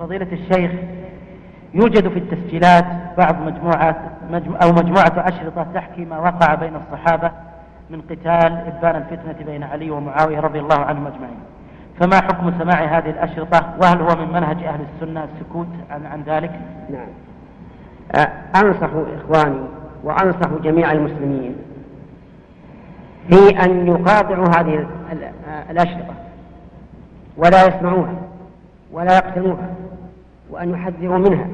فضيلة الشيخ يوجد في التسجيلات بعض مجموعات مجم أو مجموعة أشرطة تحكي ما وقع بين الصحابة من قتال إبان الفتنة بين علي ومعاوية رضي الله عنهم أجمعين. فما حكم سماع هذه الأشرطة؟ وهل هو من منهج أهل السنة السكوت عن, عن ذلك؟ نعم. أنصح إخواني وأنصح جميع المسلمين في أن يقاطعوا هذه الأشرطة. ولا يسمعوها ولا يقتنوها وأن يحذروا منها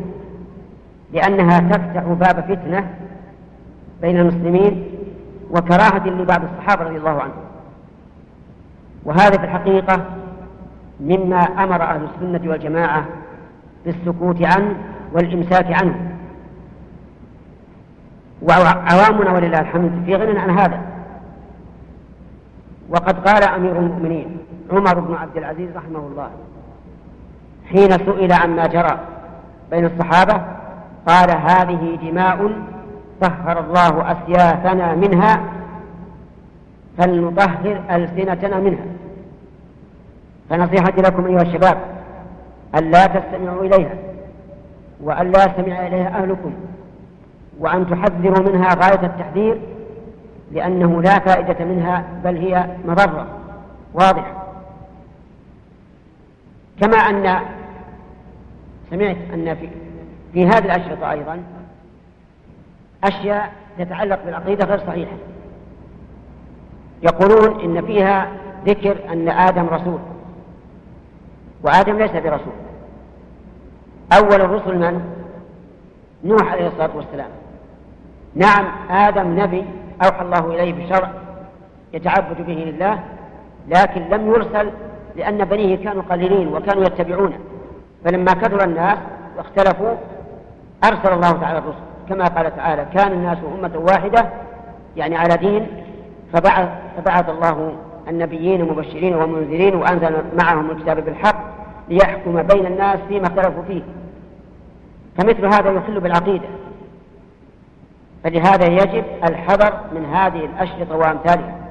لأنها تفتح باب فتنة بين المسلمين وكراهة لبعض الصحابة رضي الله عنهم. وهذا في الحقيقة مما أمر أهل السنة والجماعة بالسكوت عنه والإمساك عنه. وعوامنا ولله الحمد في غنى عن هذا. وقد قال أمير المؤمنين عمر بن عبد العزيز رحمه الله. حين سئل عما جرى بين الصحابة قال هذه دماء طهر الله أسيافنا منها فلنطهر ألسنتنا منها. فنصيحتي لكم أيها الشباب أن لا تستمعوا إليها وأن لا يستمع إليها أهلكم وأن تحذروا منها غاية التحذير لأنه لا فائدة منها بل هي مضرة واضحة. كما أن سمعت أن في, في هذه الأشرطة أيضا أشياء تتعلق بالعقيدة غير صحيحة. يقولون إن فيها ذكر أن آدم رسول وآدم ليس برسول. أول الرسل من؟ نوح عليه الصلاة والسلام. نعم آدم نبي أوحى الله إليه بشرع يتعبد به لله لكن لم يرسل لأن بنيه كانوا قليلين وكانوا يتبعونه. فلما كثر الناس واختلفوا أرسل الله تعالى الرسل كما قال تعالى كان الناس أمة واحدة يعني على دين فبعث, فبعث الله النبيين مبشرين ومنذرين وأنزل معهم الكتاب بالحق ليحكم بين الناس فيما اختلفوا فيه. فمثل هذا يخل بالعقيدة. فلهذا يجب الحذر من هذه الأشرطة وأمثالها.